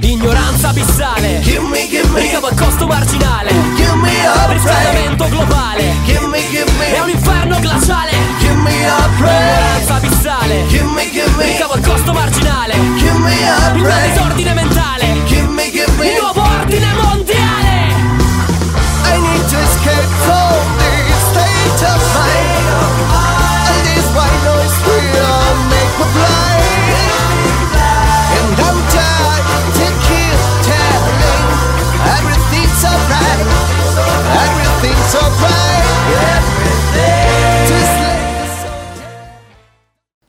Ignoranza abissale. Ricavo a costo marginale. Riscaldamento globale. È un inferno glaciale. Ignoranza abissale. Ricavo a costo marginale. Il disordine mentale. Il nuovo ordine mondiale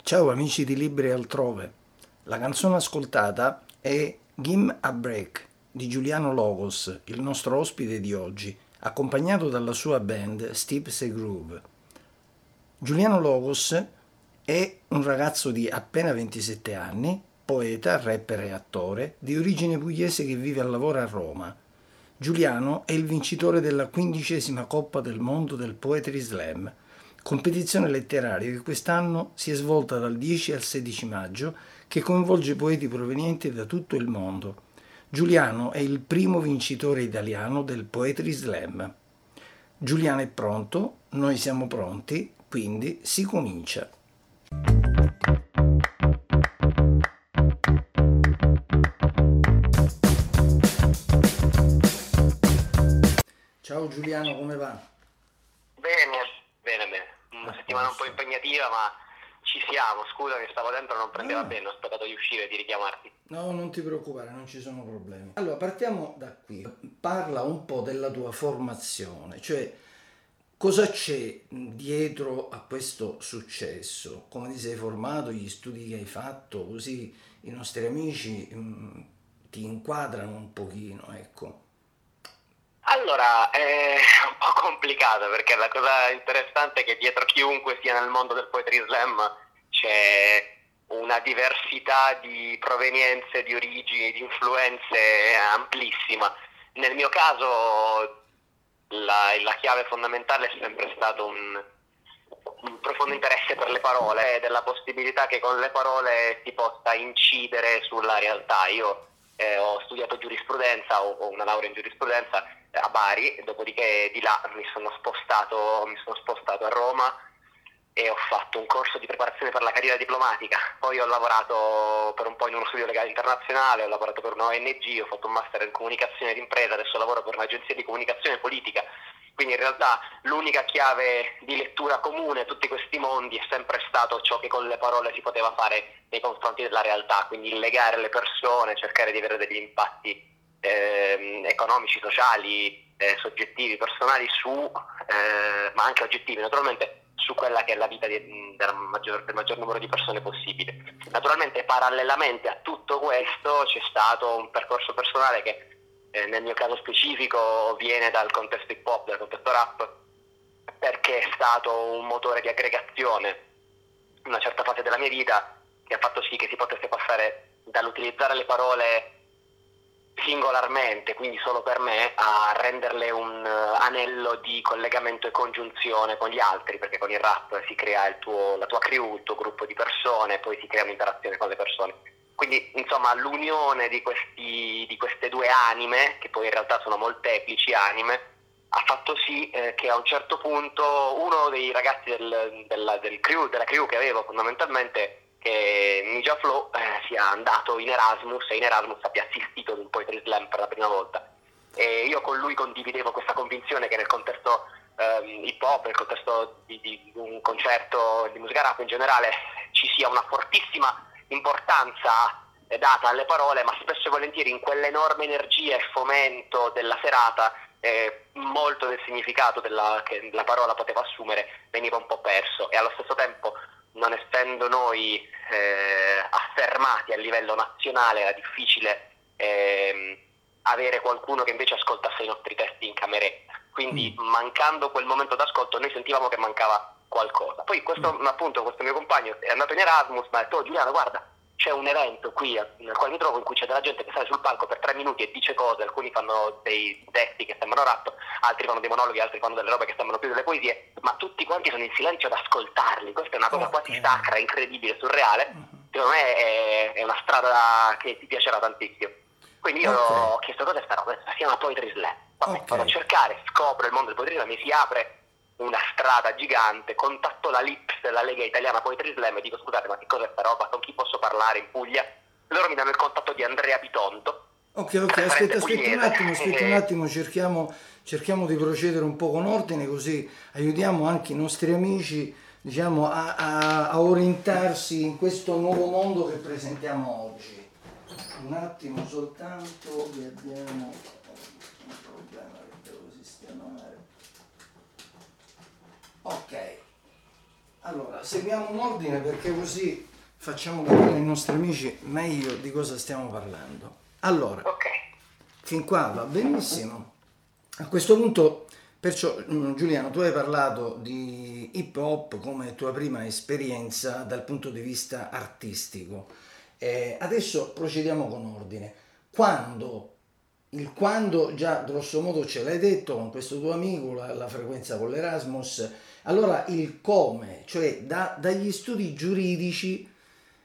Ciao amici di Libri Altrove. La canzone ascoltata è Gim a Break di Giuliano Logos, il nostro ospite di oggi, accompagnato dalla sua band Steve Segroove. Giuliano Logos è un ragazzo di appena 27 anni, poeta, rapper e attore, di origine pugliese che vive e lavora a Roma. Giuliano è il vincitore della quindicesima Coppa del Mondo del Poetry Slam, competizione letteraria che quest'anno si è svolta dal 10 al 16 maggio, che coinvolge poeti provenienti da tutto il mondo. Giuliano è il primo vincitore italiano del Poetry Slam. Giuliano è pronto, noi siamo pronti, quindi si comincia. Ciao Giuliano, come va? Bene, settimana un po' impegnativa, ma ci siamo. Scusa che stavo dentro, non prendeva No. bene, ho aspettato di uscire e di richiamarti. No, non ti preoccupare, non ci sono problemi. Allora, partiamo da qui. Parla un po' della tua formazione, cioè cosa c'è dietro a questo successo? Come ti sei formato, gli studi che hai fatto, così i nostri amici mm, ti inquadrano un pochino, ecco. Allora, è complicato perché la cosa interessante è che dietro chiunque sia nel mondo del poetry slam c'è una diversità di provenienze, di origini, di influenze amplissima. Nel mio caso la, la chiave fondamentale è sempre stato un, un profondo interesse per le parole e della possibilità che con le parole si possa incidere sulla realtà. Io eh, ho studiato giurisprudenza, ho, ho una laurea in giurisprudenza a Bari, dopodiché di là mi sono spostato, mi sono spostato a Roma e ho fatto un corso di preparazione per la carriera diplomatica. Poi ho lavorato per un po' in uno studio legale internazionale, ho lavorato per una ONG, ho fatto un master in comunicazione d'impresa, adesso lavoro per un'agenzia di comunicazione politica. Quindi in realtà l'unica chiave di lettura comune a tutti questi mondi è sempre stato ciò che con le parole si poteva fare nei confronti della realtà, quindi legare le persone, cercare di avere degli impatti ehm, economici, sociali, eh, soggettivi, personali su, eh, ma anche oggettivi naturalmente, su quella che è la vita di- del, maggior, del maggior numero di persone possibile. Naturalmente parallelamente a tutto questo c'è stato un percorso personale che eh, nel mio caso specifico viene dal contesto hip hop, dal contesto rap, perché è stato un motore di aggregazione una certa fase della mia vita che ha fatto sì che si potesse passare dall'utilizzare le parole singolarmente, quindi solo per me, a renderle un eh, anello di collegamento e congiunzione con gli altri, perché con il rap si crea tuo- la tua crew, il tuo gruppo di persone, poi si crea un'interazione con le persone. Quindi, insomma, l'unione di, questi, di queste due anime, che poi in realtà sono molteplici anime, ha fatto sì eh, che a un certo punto uno dei ragazzi del, della, del crew, della crew che avevo fondamentalmente, che Ninja Flow, eh, sia andato in Erasmus e in Erasmus abbia assistito ad un Poetry Slam per la prima volta. E io con lui condividevo questa convinzione che nel contesto ehm, hip hop, nel contesto di, di un concerto di musica rap in generale, ci sia una fortissima importanza data alle parole, ma spesso e volentieri in quell'enorme energia e fomento della serata eh, molto del significato della- che la parola poteva assumere veniva un po' perso e allo stesso tempo non essendo noi eh, affermati a livello nazionale era difficile ehm, avere qualcuno che invece ascoltasse i nostri testi in cameretta. Quindi mancando quel momento d'ascolto noi sentivamo che mancava qualcosa. Poi questo appunto questo mio compagno è andato in Erasmus, mi ha detto "Oh, Giuliano guarda c'è un evento qui a- nel quale mi trovo in cui c'è della gente che sale sul palco per tre minuti e dice cose, alcuni fanno dei testi che sembrano rap, altri fanno dei monologhi, altri fanno delle robe che sembrano più delle poesie, ma tutti quanti sono in silenzio ad ascoltarli. Questa è una cosa quasi sacra, incredibile, surreale. Mhm. Secondo me è, è una strada che ti piacerà tantissimo. Quindi io Ok. ho chiesto cosa sta roba, si chiama Poetry Slam. Vabbè, Ok. vado a cercare, scopro il mondo del Poetry Slam, mi si apre una strada gigante, contatto la LIPS, la Lega Italiana Poetry Slam e dico scusate ma che cos'è sta roba, con chi posso parlare in Puglia? Loro mi danno il contatto di Andrea Bitonto, Ok, ok, aspetta, aspetta un attimo, aspetta un attimo, cerchiamo, cerchiamo di procedere un po' con ordine così aiutiamo anche i nostri amici diciamo, a, a- a orientarsi in questo nuovo mondo che presentiamo oggi. Un attimo soltanto che abbiamo Ok, allora seguiamo un ordine perché così facciamo capire ai nostri amici meglio di cosa stiamo parlando. Allora, ok. fin qua va benissimo. A questo punto, perciò mm, Giuliano, tu hai parlato di hip hop come tua prima esperienza dal punto di vista artistico. Eh, adesso procediamo con ordine. Quando, il quando già grosso modo ce l'hai detto con questo tuo amico, la, la frequenza con l'Erasmus, allora il come, cioè da- dagli studi giuridici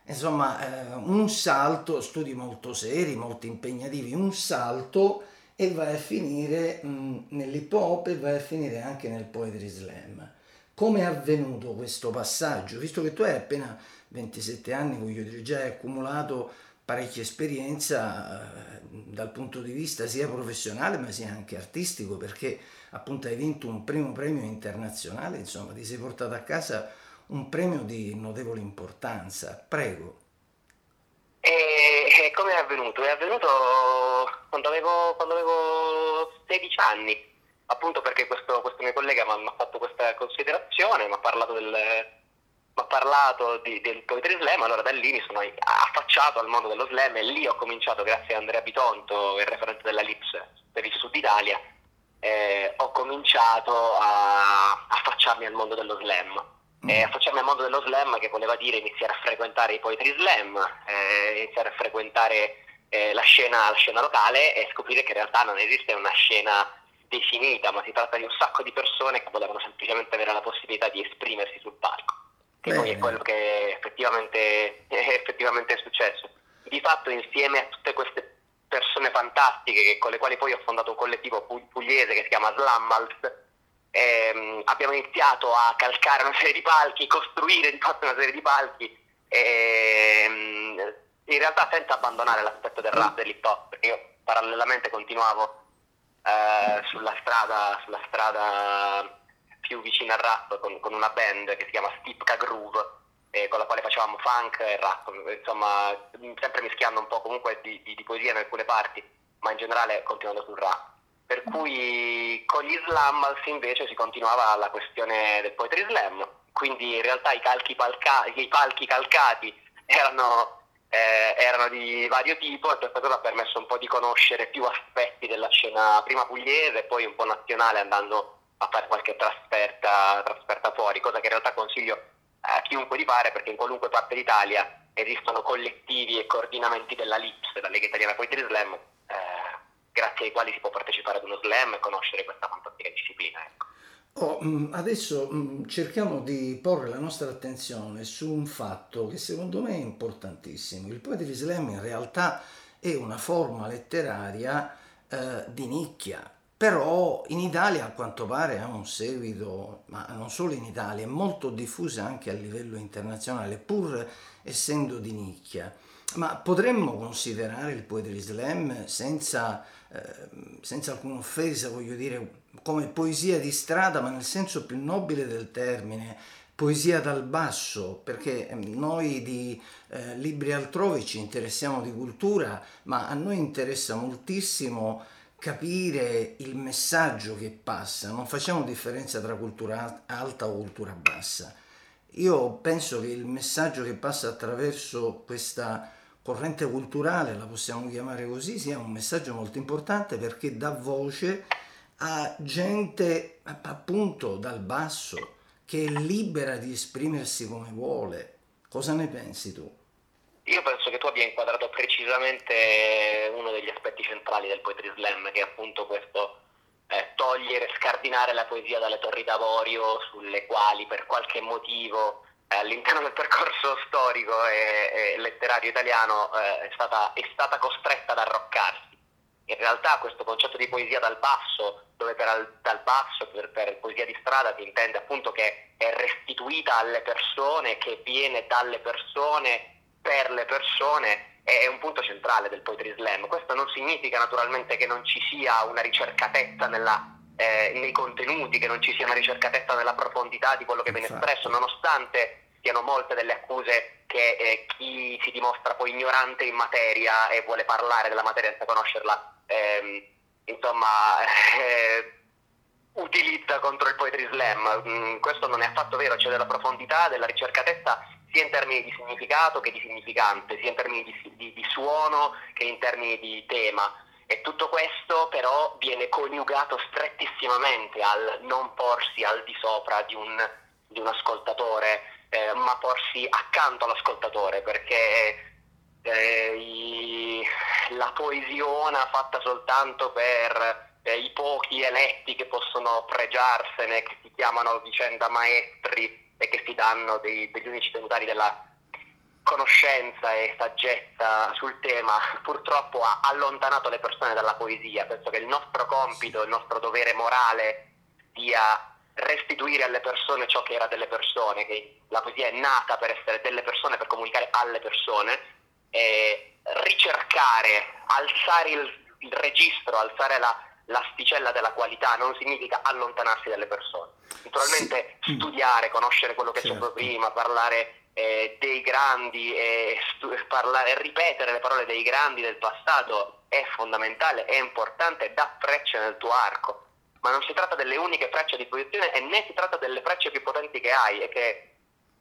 Insomma, eh, un salto, studi molto seri, molto impegnativi, un salto e vai a finire mh, nell'hip hop e vai a finire anche nel poetry slam. Come è avvenuto questo passaggio? Visto che tu hai appena 27 anni, voglio dire, già hai accumulato parecchia esperienza eh, dal punto di vista sia professionale ma sia anche artistico, perché appunto hai vinto un primo premio internazionale, insomma, ti sei portato a casa un premio di notevole importanza. Prego. E, e come è avvenuto? È avvenuto quando avevo, quando avevo 16 anni, appunto perché questo, questo mio collega mi ha- fatto questa considerazione, mi ha parlato del, ha parlato di- del poetry slam, allora da lì mi sono affacciato al mondo dello slam e lì ho cominciato, grazie a Andrea Bitonto, il referente della Lips per il Sud Italia, eh, ho cominciato a affacciarmi al mondo dello slam. E affacciarmi al mondo dello slam che voleva dire iniziare a frequentare i poetry slam, eh, iniziare a frequentare eh, la, scena, la scena locale e scoprire che in realtà non esiste una scena definita, ma si tratta di un sacco di persone che volevano semplicemente avere la possibilità di esprimersi sul palco, che poi è quello che effettivamente, effettivamente è successo. Di fatto insieme a tutte queste persone fantastiche che- con le quali poi ho fondato un collettivo pu- pugliese che si chiama Slammals, ehm, abbiamo iniziato a calcare una serie di palchi, costruire di fatto una serie di palchi, ehm, in realtà senza abbandonare l'aspetto del rap, dell'hip hop, perché io parallelamente continuavo eh, sulla strada, sulla strada più vicina al rap con, con una band che si chiama Stipka Groove, eh, con la quale facevamo funk e rap, insomma sempre mischiando un po' comunque di, di- di poesia in alcune parti, ma in generale continuando sul rap. Per cui con gli slammals invece si continuava la questione del poetry slam, quindi in realtà i, calchi palca- i palchi calcati erano, eh, erano di vario tipo e questa cosa ha permesso un po' di conoscere più aspetti della scena prima pugliese e poi un po' nazionale andando a fare qualche trasferta, trasferta fuori, cosa che in realtà consiglio a chiunque di fare perché in qualunque parte d'Italia esistono collettivi e coordinamenti della LIPS, la Lega Italiana Poetry Slam, eh, grazie ai quali si può partecipare ad uno slam e conoscere questa fantastica disciplina. Ecco. Oh, mm, adesso mm, cerchiamo di porre la nostra attenzione su un fatto che secondo me è importantissimo. Il poetry slam in realtà è una forma letteraria eh, di nicchia, però in Italia a quanto pare ha un seguito, ma non solo in Italia, è molto diffusa anche a livello internazionale, pur essendo di nicchia. Ma potremmo considerare il poetry slam senza, eh, senza alcuna offesa, voglio dire, come poesia di strada, ma nel senso più nobile del termine, poesia dal basso, perché eh, noi di eh, Libri altrove ci interessiamo di cultura, ma a noi interessa moltissimo capire il messaggio che passa, non facciamo differenza tra cultura alta o cultura bassa. Io penso che il messaggio che passa attraverso questa corrente culturale, la possiamo chiamare così, sia un messaggio molto importante perché dà voce a gente appunto dal basso che è libera di esprimersi come vuole. Cosa ne pensi tu? Io penso che tu abbia inquadrato precisamente uno degli aspetti centrali del poetry slam, che è appunto questo, eh, togliere, scardinare la poesia dalle torri d'avorio sulle quali per qualche motivo eh, all'interno del percorso storico e, e letterario italiano eh, è, stata, è stata costretta ad arroccarsi. In realtà questo concetto di poesia dal basso, dove per, dal basso, per, per poesia di strada si intende appunto che è restituita alle persone, che viene dalle persone, per le persone, è un punto centrale del Poetry Slam. Questo non significa naturalmente che non ci sia una ricercatezza nella, eh, nei contenuti, che non ci sia una ricercatezza nella profondità di quello che viene espresso, nonostante siano molte delle accuse che eh, chi si dimostra poi ignorante in materia e vuole parlare della materia senza conoscerla, ehm, insomma, eh, utilizza contro il poetry slam. Mm, questo non è affatto vero, c'è della profondità, della ricercatezza sia in termini di significato che di significante, sia in termini di, di, di suono che in termini di tema. E tutto questo però viene coniugato strettissimamente al non porsi al di sopra di un, di un ascoltatore, eh, ma porsi accanto all'ascoltatore, perché eh, i, la poesiona fatta soltanto per eh, i pochi eletti che possono pregiarsene, che si chiamano vicenda maestri e che si danno dei, degli unici tributari della conoscenza e saggezza sul tema, purtroppo ha allontanato le persone dalla poesia. Penso che il nostro compito, il nostro dovere morale sia restituire alle persone ciò che era delle persone, che la poesia è nata per essere delle persone, per comunicare alle persone, e ricercare, alzare il, il registro, alzare la, l'asticella della qualità non significa allontanarsi dalle persone. Naturalmente sì. studiare, conoscere quello che certo. c'è prima, parlare eh, dei grandi e stu- parlare, ripetere le parole dei grandi del passato è fondamentale, è importante, dà frecce nel tuo arco, ma non si tratta delle uniche frecce di posizione e né si tratta delle frecce più potenti che hai e che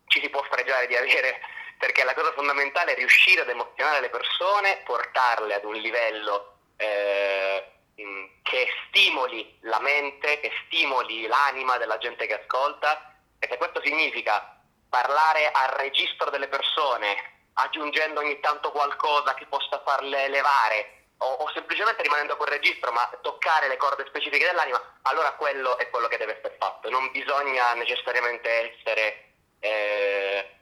ci si può fregiare di avere, perché la cosa fondamentale è riuscire ad emozionare le persone, portarle ad un livello eh, che stimoli la mente, che stimoli l'anima della gente che ascolta e se questo significa parlare al registro delle persone, aggiungendo ogni tanto qualcosa che possa farle elevare o, o, semplicemente rimanendo quel registro ma toccare le corde specifiche dell'anima, allora quello è quello che deve essere fatto. Non bisogna necessariamente essere eh,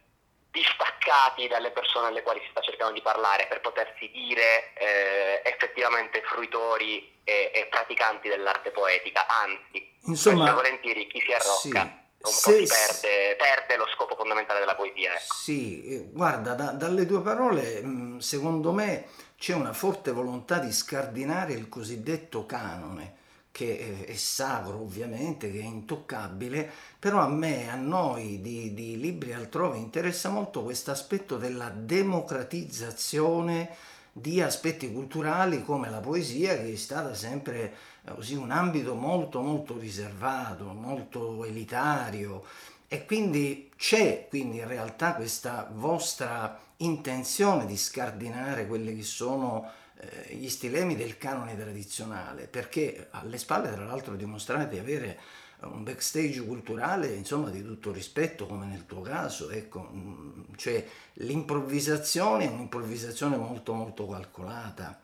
distaccati dalle persone alle quali si sta cercando di parlare per potersi dire eh, effettivamente fruitori e, e, praticanti dell'arte poetica, anzi, Insomma, volentieri chi si arrocca. Sì. Se, perde, perde, lo scopo fondamentale della poesia. Ecco. Sì, eh, guarda, da, dalle tue parole, mm, secondo me c'è una forte volontà di scardinare il cosiddetto canone che è sacro ovviamente, che è intoccabile, però a me, a noi di, di Libri altrove interessa molto questo aspetto della democratizzazione di aspetti culturali come la poesia che è stata sempre eh, così un ambito molto molto riservato, molto elitario. E quindi c'è quindi in realtà questa vostra intenzione di scardinare quelle che sono eh, gli stilemi del canone tradizionale, perché alle spalle tra l'altro dimostrate di avere un backstage culturale insomma di tutto rispetto come nel tuo caso ecco mm, cioè l'improvvisazione è un'improvvisazione molto molto calcolata.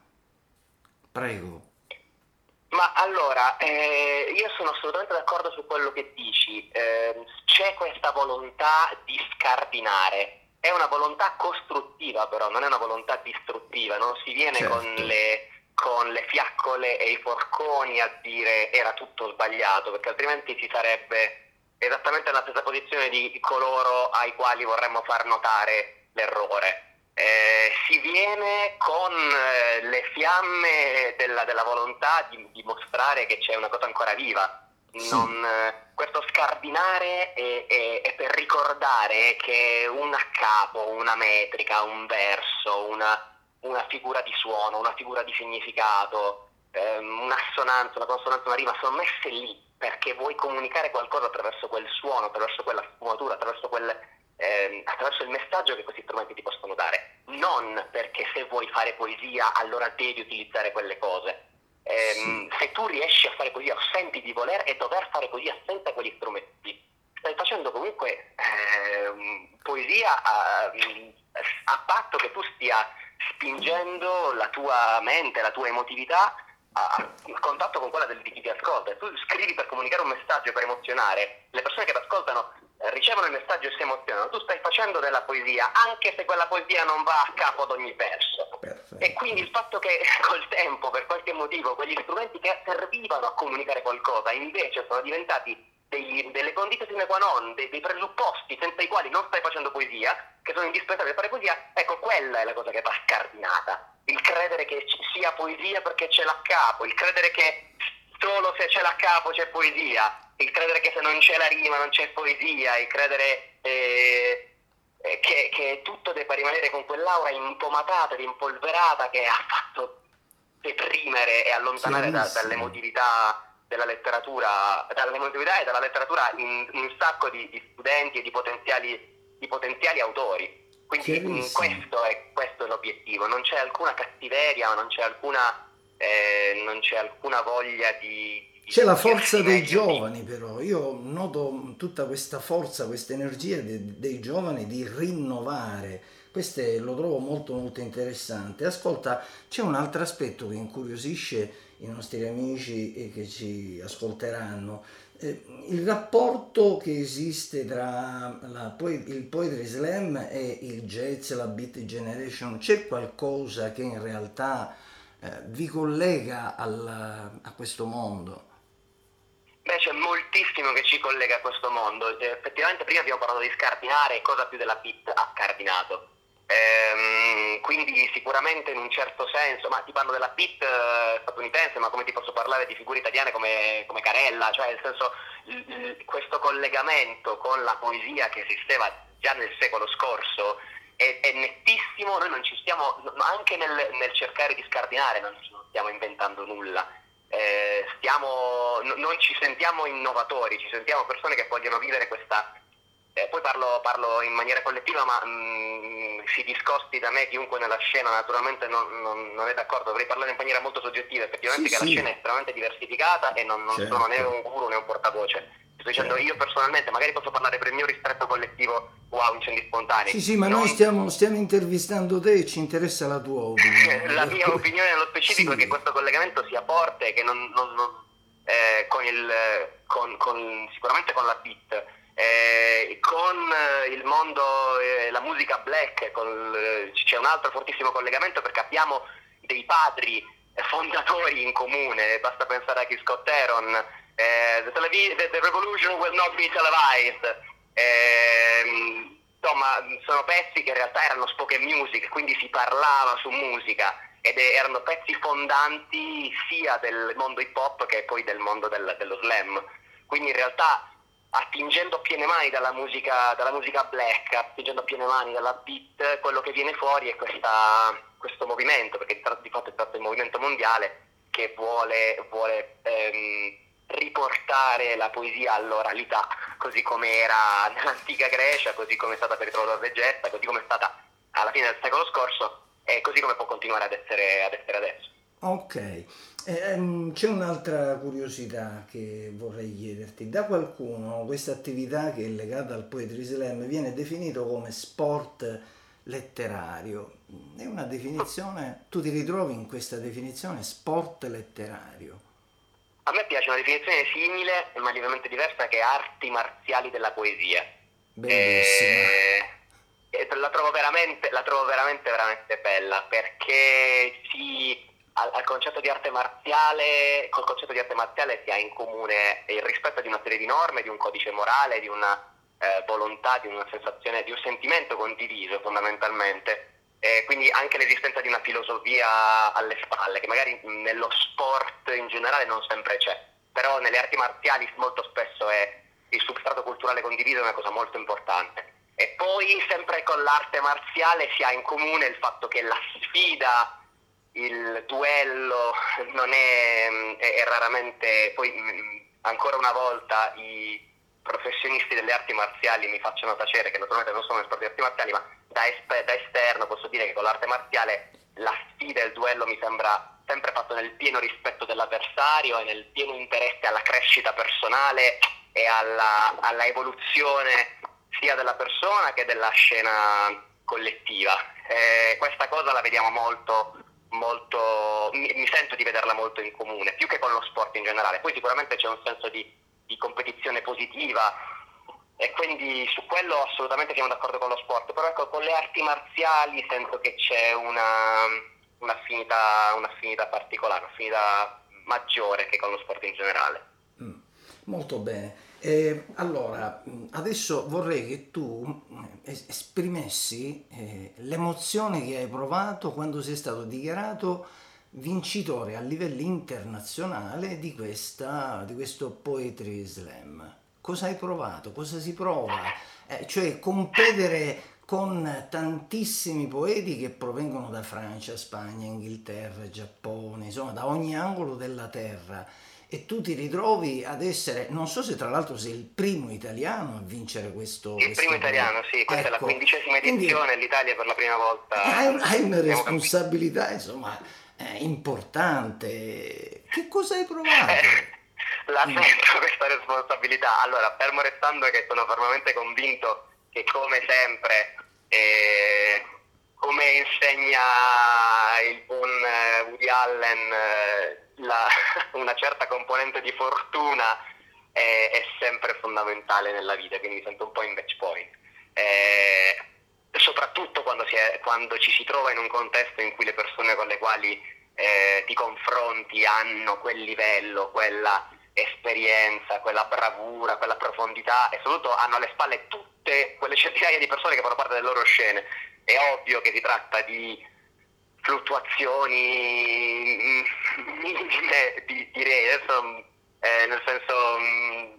Prego. Ma allora eh, io sono assolutamente d'accordo su quello che dici. Eh, c'è questa volontà di scardinare. È una volontà costruttiva però, non è una volontà distruttiva, non si viene certo. con, le, con le fiaccole e i forconi a dire era tutto sbagliato, perché altrimenti si sarebbe esattamente nella stessa posizione di coloro ai quali vorremmo far notare l'errore. Eh, si viene con eh, le fiamme della, della volontà di, di, mostrare che c'è una cosa ancora viva. Non, eh, questo scardinare è, è, è, per ricordare che un a capo, una metrica, un verso, una, una figura di suono, una figura di significato, ehm, un'assonanza, una consonanza, una rima sono messe lì perché vuoi comunicare qualcosa attraverso quel suono, attraverso quella sfumatura, attraverso, quel, ehm, attraverso il messaggio che questi strumenti ti possono dare. Non perché se vuoi fare poesia allora devi utilizzare quelle cose eh, sì. Se tu riesci a fare poesia o senti di voler e dover fare poesia senza quegli strumenti, stai facendo comunque eh, poesia a, a, patto che tu stia spingendo la tua mente, la tua emotività a, a contatto con quella del, di chi ti ascolta. Tu scrivi per comunicare un messaggio, per emozionare, le persone che ti ascoltano eh, ricevono il messaggio e si emozionano. Tu stai facendo della poesia, anche se quella poesia non va a capo ad ogni verso. Perfetto. E quindi il fatto che col tempo, per qualche motivo, quegli strumenti che servivano a comunicare qualcosa, invece sono diventati degli- delle condizioni sine qua non, dei, dei presupposti senza i quali non stai facendo poesia, che sono indispensabili per fare poesia, ecco quella è la cosa che va scardinata. Il credere che ci sia poesia perché c'è la capo, il credere che solo se c'è la capo c'è poesia, il credere che se non c'è la rima non c'è poesia, il credere eh, eh, che, che tutto debba rimanere con quell'aura impomatata ed impolverata che ha fatto deprimere e allontanare da- dall'emotività della letteratura, dall'emotività e dalla letteratura in un sacco di, di studenti e di potenziali, di potenziali autori. Quindi Chiarissimo. questo è, questo è l'obiettivo, non c'è alcuna cattiveria, non c'è alcuna, eh, non c'è alcuna voglia di... di C'è la forza dei di- giovani però, io noto tutta questa forza, questa energia de- dei giovani di rinnovare, questo è- lo trovo molto molto interessante. Ascolta, c'è un altro aspetto che incuriosisce i nostri amici che ci ascolteranno, Eh, il rapporto che esiste tra la il Poetry Slam e il jazz, la Beat Generation, c'è qualcosa che in realtà eh, vi collega al- a questo mondo? Beh, c'è moltissimo che ci collega a questo mondo. Eh, Effettivamente prima abbiamo parlato di scardinare cosa più della beat ha scardinato. Ehm, quindi sicuramente in un certo senso, ma ti parlo della beat eh, statunitense, ma come ti posso parlare di figure italiane come, come Carella, cioè nel senso il- questo collegamento con la poesia che esisteva già nel secolo scorso è, è nettissimo, noi non ci stiamo, anche nel, nel cercare di scardinare non non stiamo inventando nulla. Eh, stiamo, no- non ci sentiamo innovatori, ci sentiamo persone che vogliono vivere questa... eh, poi parlo, parlo in maniera collettiva, ma mm, si discosti da me chiunque nella scena naturalmente non, non- non è d'accordo, dovrei parlare in maniera molto soggettiva, effettivamente Sì, che sì. la scena è estremamente diversificata e non, non Certo. sono né un guru né un portavoce. Sto dicendo Certo. io personalmente, magari posso parlare per il mio ristretto collettivo, wow, incendi spontanei. Sì, sì, ma noi stiamo, stiamo intervistando te e ci interessa la tua opinione. la mia opinione nello specifico Sì. è che questo collegamento sia forte, che non, non- non- eh, con il, con, con- sicuramente con la beat, eh, con eh, il mondo, eh, la musica black, con, eh, c'è un altro fortissimo collegamento perché abbiamo dei padri fondatori in comune, basta pensare a Keith Scott Heron, eh, the, televi- the- the revolution will not be televised. Ehm, insomma, sono pezzi che in realtà erano spoken music, quindi si parlava su musica ed erano pezzi fondanti sia del mondo hip hop che poi del mondo del- dello slam. Quindi in realtà attingendo a piene mani dalla musica, dalla musica black, attingendo a piene mani dalla beat, quello che viene fuori è questa- questo movimento, perché di fatto è stato il movimento mondiale che vuole, vuole ehm, riportare la poesia all'oralità, così come era nell'antica Grecia, così come è stata per trono Regetta, così come è stata alla fine del secolo scorso e così come può continuare ad essere, ad essere adesso. Ok, Eh, ehm, c'è un'altra curiosità che vorrei chiederti. Da qualcuno questa attività che è legata al Poetry Slam viene definito come sport letterario. È una definizione, tu ti ritrovi in questa definizione sport letterario. A me piace una definizione simile, ma lievemente diversa, che è arti marziali della poesia. Bellissima. Eh, e la trovo veramente, la trovo veramente, veramente bella perché si, al, al concetto di arte marziale, col concetto di arte marziale si ha in comune il rispetto di una serie di norme, di un codice morale, di una eh, volontà, di una sensazione, di un sentimento condiviso fondamentalmente. E quindi anche l'esistenza di una filosofia alle spalle, che magari nello sport in generale non sempre c'è, però nelle arti marziali molto spesso è il substrato culturale condiviso è una cosa molto importante. E poi sempre con l'arte marziale si ha in comune il fatto che la sfida, il duello non è, è- raramente, poi mh, ancora una volta i professionisti delle arti marziali mi facciano tacere che naturalmente non sono esperti di arti marziali, ma da, espe- da esterno posso dire che con l'arte marziale la sfida e il duello mi sembra sempre fatto nel pieno rispetto dell'avversario e nel pieno interesse alla crescita personale e alla, alla evoluzione sia della persona che della scena collettiva. Eh, questa cosa la vediamo molto, molto, mi, mi sento di vederla molto in comune, più che con lo sport in generale. Poi sicuramente c'è un senso di, di competizione positiva e quindi su quello assolutamente siamo d'accordo con lo sport, però ecco con le arti marziali sento che c'è una, un'affinità, un'affinità particolare, un'affinità maggiore che con lo sport in generale. Mm, molto bene. Eh, allora, adesso vorrei che tu esprimessi eh, l'emozione che hai provato quando sei stato dichiarato vincitore a livello internazionale di, questa, di questo Poetry Slam. Cosa hai provato? Cosa si prova? Eh, cioè competere con tantissimi poeti che provengono da Francia, Spagna, Inghilterra, Giappone, insomma da ogni angolo della terra e tu ti ritrovi ad essere, non so se tra l'altro sei il primo italiano a vincere questo. Il questo primo italiano, sì, questa ecco. è la ecco, quindicesima edizione, Quindi, l'Italia per la prima volta. Hai, hai una responsabilità, insomma, eh, importante. Che cosa hai provato? la sento questa responsabilità. Allora, fermo restando che sono fermamente convinto che come sempre, eh, come insegna Allen, eh, la, una certa componente di fortuna è, è, sempre fondamentale nella vita, quindi mi sento un po' in match point. Eh, soprattutto quando, è, quando, ci si trova in un contesto in cui le persone con le quali eh, ti confronti hanno quel livello, quella esperienza, quella bravura, quella profondità e soprattutto hanno alle spalle tutte quelle centinaia di persone che fanno parte delle loro scene. È ovvio che si tratta di fluttuazioni minime, di, direi, adesso eh, nel senso mm,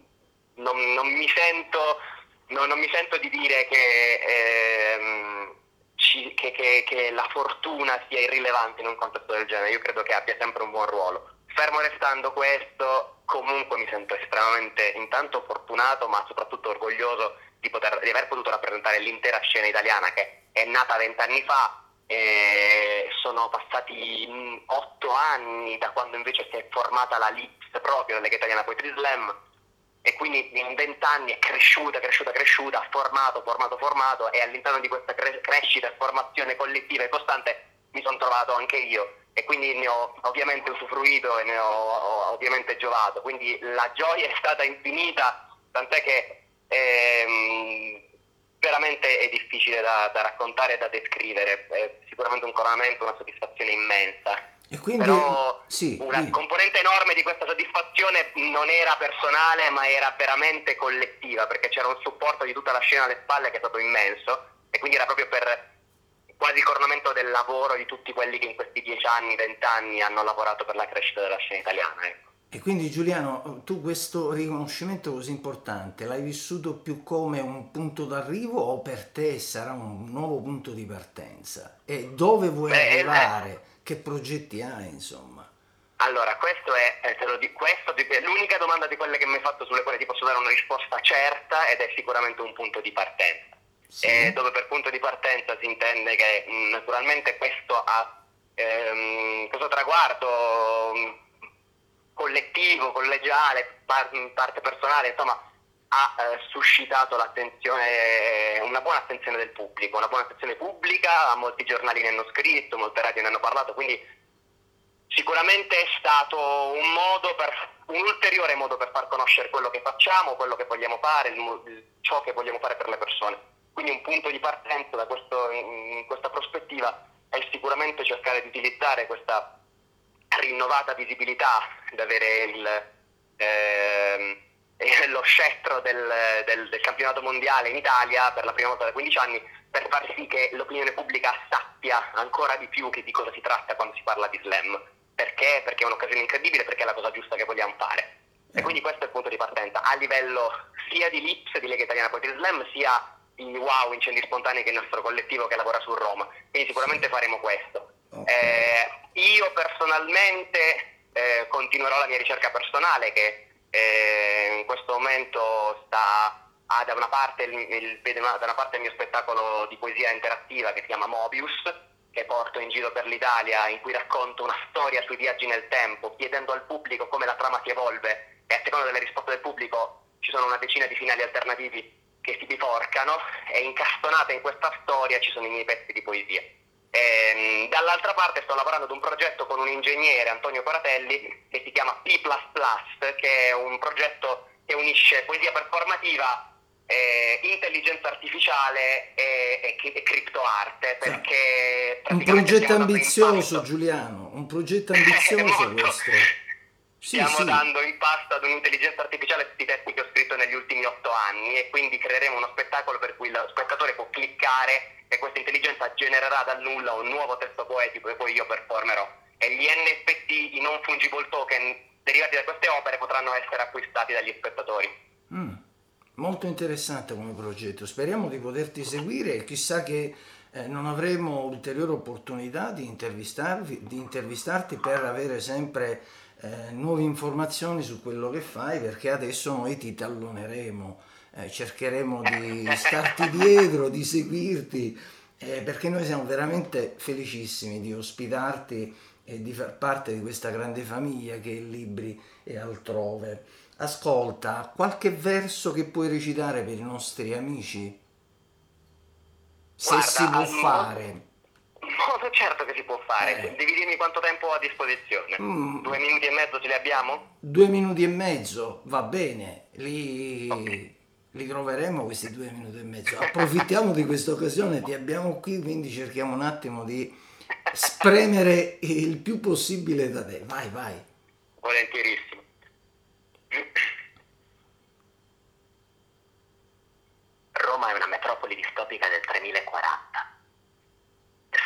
non, non, mi sento, no, non, mi sento, di dire che, eh, ci, che, che, che la fortuna sia irrilevante in un contesto del genere, io credo che abbia sempre un buon ruolo. Fermo restando questo, comunque mi sento estremamente intanto fortunato, ma soprattutto orgoglioso di, poter, di aver potuto rappresentare l'intera scena italiana che è nata vent'anni fa. E sono passati mm, otto anni da quando invece si è formata la LIPS proprio, la Lega Italiana Poetry Slam, e quindi in vent'anni è cresciuta, cresciuta, cresciuta, ha formato, formato, formato e all'interno di questa cre- crescita e formazione collettiva e costante mi sono trovato anche io. E quindi ne ho ovviamente usufruito e ne ho, ovviamente giovato, quindi la gioia è stata infinita, tant'è che ehm, veramente è difficile da, da, raccontare e da descrivere, è sicuramente un coronamento, una soddisfazione immensa. E quindi, Però sì, una sì. componente enorme di questa soddisfazione non era personale ma era veramente collettiva perché c'era un supporto di tutta la scena alle spalle che è stato immenso e quindi era proprio per quasi il coronamento del lavoro di tutti quelli che in questi dieci anni, vent'anni hanno lavorato per la crescita della scena italiana. Ecco. E quindi Giuliano, tu questo riconoscimento così importante l'hai vissuto più come un punto d'arrivo o per te sarà un nuovo punto di partenza? E dove vuoi Beh, arrivare? Eh, che progetti hai, insomma? Allora, questo è, eh, dico, questo è l'unica domanda di quelle che mi hai fatto sulle quali ti posso dare una risposta certa ed è sicuramente un punto di partenza sì. eh, dove per punto di partenza si intende che mh, mm, naturalmente questo ha ehm, questo traguardo mm, collettivo, collegiale, par- parte personale, insomma ha eh, suscitato l'attenzione, una buona attenzione del pubblico, una buona attenzione pubblica, molti giornali ne hanno scritto, molte radio ne hanno parlato, quindi sicuramente è stato un modo per, un ulteriore modo per far conoscere quello che facciamo, quello che vogliamo fare, il, ciò che vogliamo fare per le persone. Quindi un punto di partenza da questo, in questa prospettiva è sicuramente cercare di utilizzare questa rinnovata visibilità, di avere il, eh, lo scettro del, del, del, campionato mondiale in Italia per la prima volta da 15 anni per far sì che l'opinione pubblica sappia ancora di più di cosa si tratta quando si parla di slam. Perché? Perché è un'occasione incredibile, perché è la cosa giusta che vogliamo fare. E quindi questo è il punto di partenza, a livello sia di LIPS, di Lega Italiana Poetry Slam, sia i wow incendi spontanei che è il nostro collettivo che lavora su Roma. Quindi sicuramente faremo questo. Eh, io personalmente eh, continuerò la mia ricerca personale che eh, in questo momento sta ha da una, parte il, il, da una parte il mio spettacolo di poesia interattiva che si chiama Mobius, che porto in giro per l'Italia, in cui racconto una storia sui viaggi nel tempo, chiedendo al pubblico come la trama si evolve e a seconda delle risposte del pubblico ci sono una decina di finali alternativi che si biforcano e incastonate in questa storia ci sono i miei pezzi di poesia. Ehm, dall'altra parte sto lavorando ad un progetto con un ingegnere, Antonio Coratelli, che si chiama P++, che è un progetto che unisce poesia performativa, eh, intelligenza artificiale e, e, e criptoarte. Perché un progetto ambizioso, Giuliano, un progetto ambizioso questo. Sì, Stiamo sì. dando in pasta ad un'intelligenza artificiale tutti i testi che ho scritto negli ultimi otto anni e quindi creeremo uno spettacolo per cui lo spettatore può cliccare e questa intelligenza genererà dal nulla un nuovo testo poetico che poi io performerò. E gli NFT, i non fungible token derivati da queste opere potranno essere acquistati dagli spettatori. Mm, molto interessante come progetto, speriamo di poterti seguire e chissà che eh, non avremo ulteriori opportunità di, di intervistarti per avere sempre eh, nuove informazioni su quello che fai perché adesso noi ti talloneremo, eh, cercheremo di starti dietro, di seguirti, eh, perché noi siamo veramente felicissimi di ospitarti e di far parte di questa grande famiglia che è Libri e altrove. Ascolta, qualche verso che puoi recitare per i nostri amici? Se Guarda, si può fare modo certo che si può fare. Eh. Devi dirmi quanto tempo ho a disposizione. Mm. Due minuti e mezzo ce li abbiamo? Due minuti e mezzo, va bene. Li, okay. li troveremo questi due minuti e mezzo. Approfittiamo di questa occasione, ti abbiamo qui, quindi cerchiamo un attimo di spremere il più possibile da te. Vai, vai. Volentierissimo. Roma è una metropoli distopica del 3040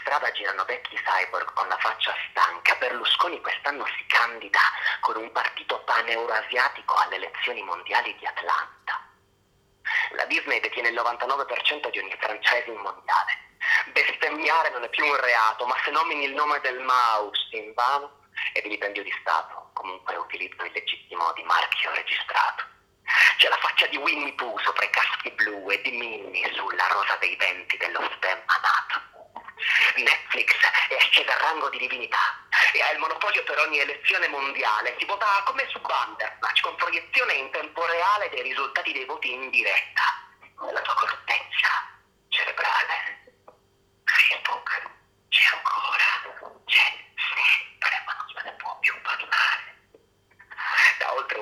strada girano vecchi cyborg con la faccia stanca. Berlusconi quest'anno si candida con un partito pan-eurasiatico alle elezioni mondiali di Atlanta. La Disney detiene il 99% di ogni franchising mondiale. Bestemmiare non è più un reato, ma se nomini il nome del mouse in vano è vilipendio di Stato, comunque utilizzo illegittimo di marchio registrato. C'è la faccia di Winnie Pooh sopra i caschi blu e di Minnie sulla rosa dei venti dello stemma nato. Netflix è ascesa al rango di divinità e ha il monopolio per ogni elezione mondiale. Si vota come su Bandersnatch con proiezione in tempo reale dei risultati dei voti in diretta. Nella tua cortezza cerebrale. Facebook c'è ancora, c'è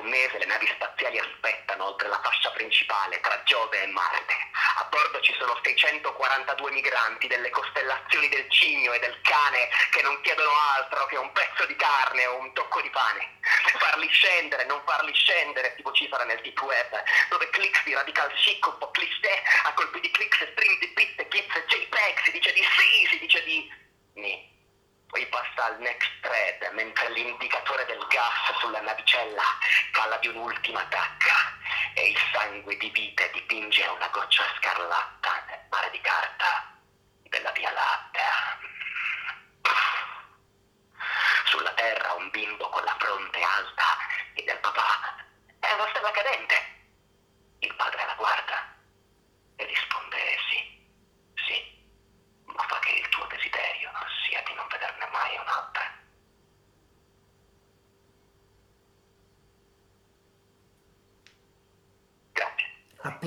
mese le navi spaziali aspettano oltre la fascia principale tra Giove e Marte. A bordo ci sono 642 migranti delle costellazioni del cigno e del cane che non chiedono altro che un pezzo di carne o un tocco di pane. Farli scendere, non farli scendere, si vocifera nel deep web, dove clicks di radical chic un po' cliché, a colpi di clicks, string di bit, gif e JPEG, si dice di sì, si dice di... Ni. Poi passa al next thread, mentre l'indicatore del gas sulla navicella cala di un'ultima tacca e il sangue di vite dipinge una goccia scarlatta nel mare di carta della Via Lattea. Sulla terra un bimbo con la fronte alta e del papà è una stella cadente. Il padre la guarda e risponde sì, sì, ma fa che il tuo desiderio sia di non vederne mai un'altra.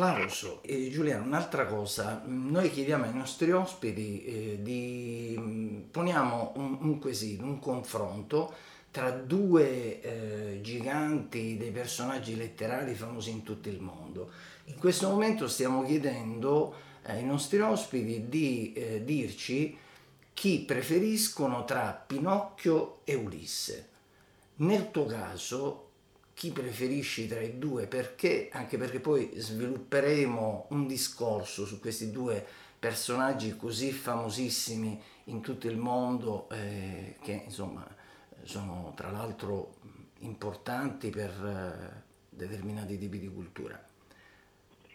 Applauso. E Giuliano, un'altra cosa, noi chiediamo ai nostri ospiti eh, di mm, poniamo un, un, quesito, un confronto tra due eh, giganti dei personaggi letterari famosi in tutto il mondo. In questo momento stiamo chiedendo ai nostri ospiti di eh, dirci chi preferiscono tra Pinocchio e Ulisse. Nel tuo caso, chi preferisci tra i due, perché, anche perché poi svilupperemo un discorso su questi due personaggi così famosissimi in tutto il mondo, eh, che insomma sono tra l'altro importanti per eh, determinati tipi di cultura.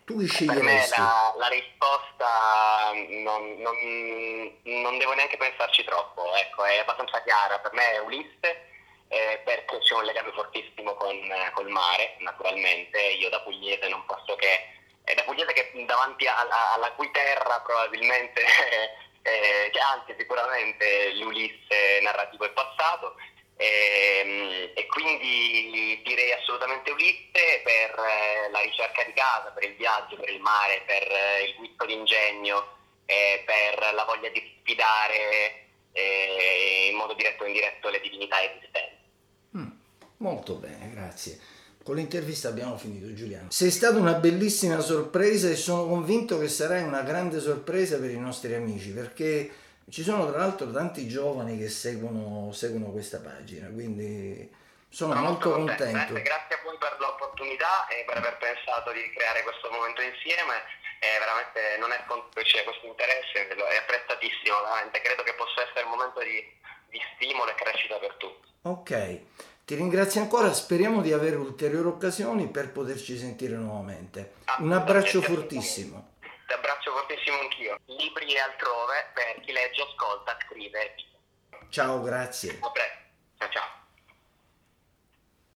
Tu chi sceglieresti? Per me la, la risposta non, non, non, devo neanche pensarci troppo, ecco, è abbastanza chiara. Per me è Ulisse eh, perché c'è un legame fortissimo con col mare, naturalmente. Io da pugliese non posso che... È da pugliese che davanti alla, alla cui terra probabilmente, eh, anzi sicuramente l'Ulisse narrativo è passato. E, ehm, e, quindi direi assolutamente Ulisse per eh, la ricerca di casa, per il viaggio, per il mare, per eh, il guizzo d'ingegno e per la voglia di sfidare eh, in modo diretto o indiretto le divinità esistenti. Molto bene, grazie. Con l'intervista abbiamo finito, Giuliano. Sei stata una bellissima sorpresa e sono convinto che sarai una grande sorpresa per i nostri amici perché ci sono tra l'altro tanti giovani che seguono, seguono questa pagina, quindi sono, molto, molto contento. Grazie a voi per l'opportunità e per aver pensato di creare questo momento insieme. E veramente non è scontato che c'è questo interesse, è apprezzatissimo, veramente. Credo che possa essere un momento di, di stimolo e crescita per tutti. Ok. Ti ringrazio ancora, speriamo di avere ulteriori occasioni per poterci sentire nuovamente. Un abbraccio fortissimo. Ti abbraccio fortissimo anch'io. Libri e altrove per chi legge, ascolta, scrive. Ciao, grazie. A presto. Ciao ciao.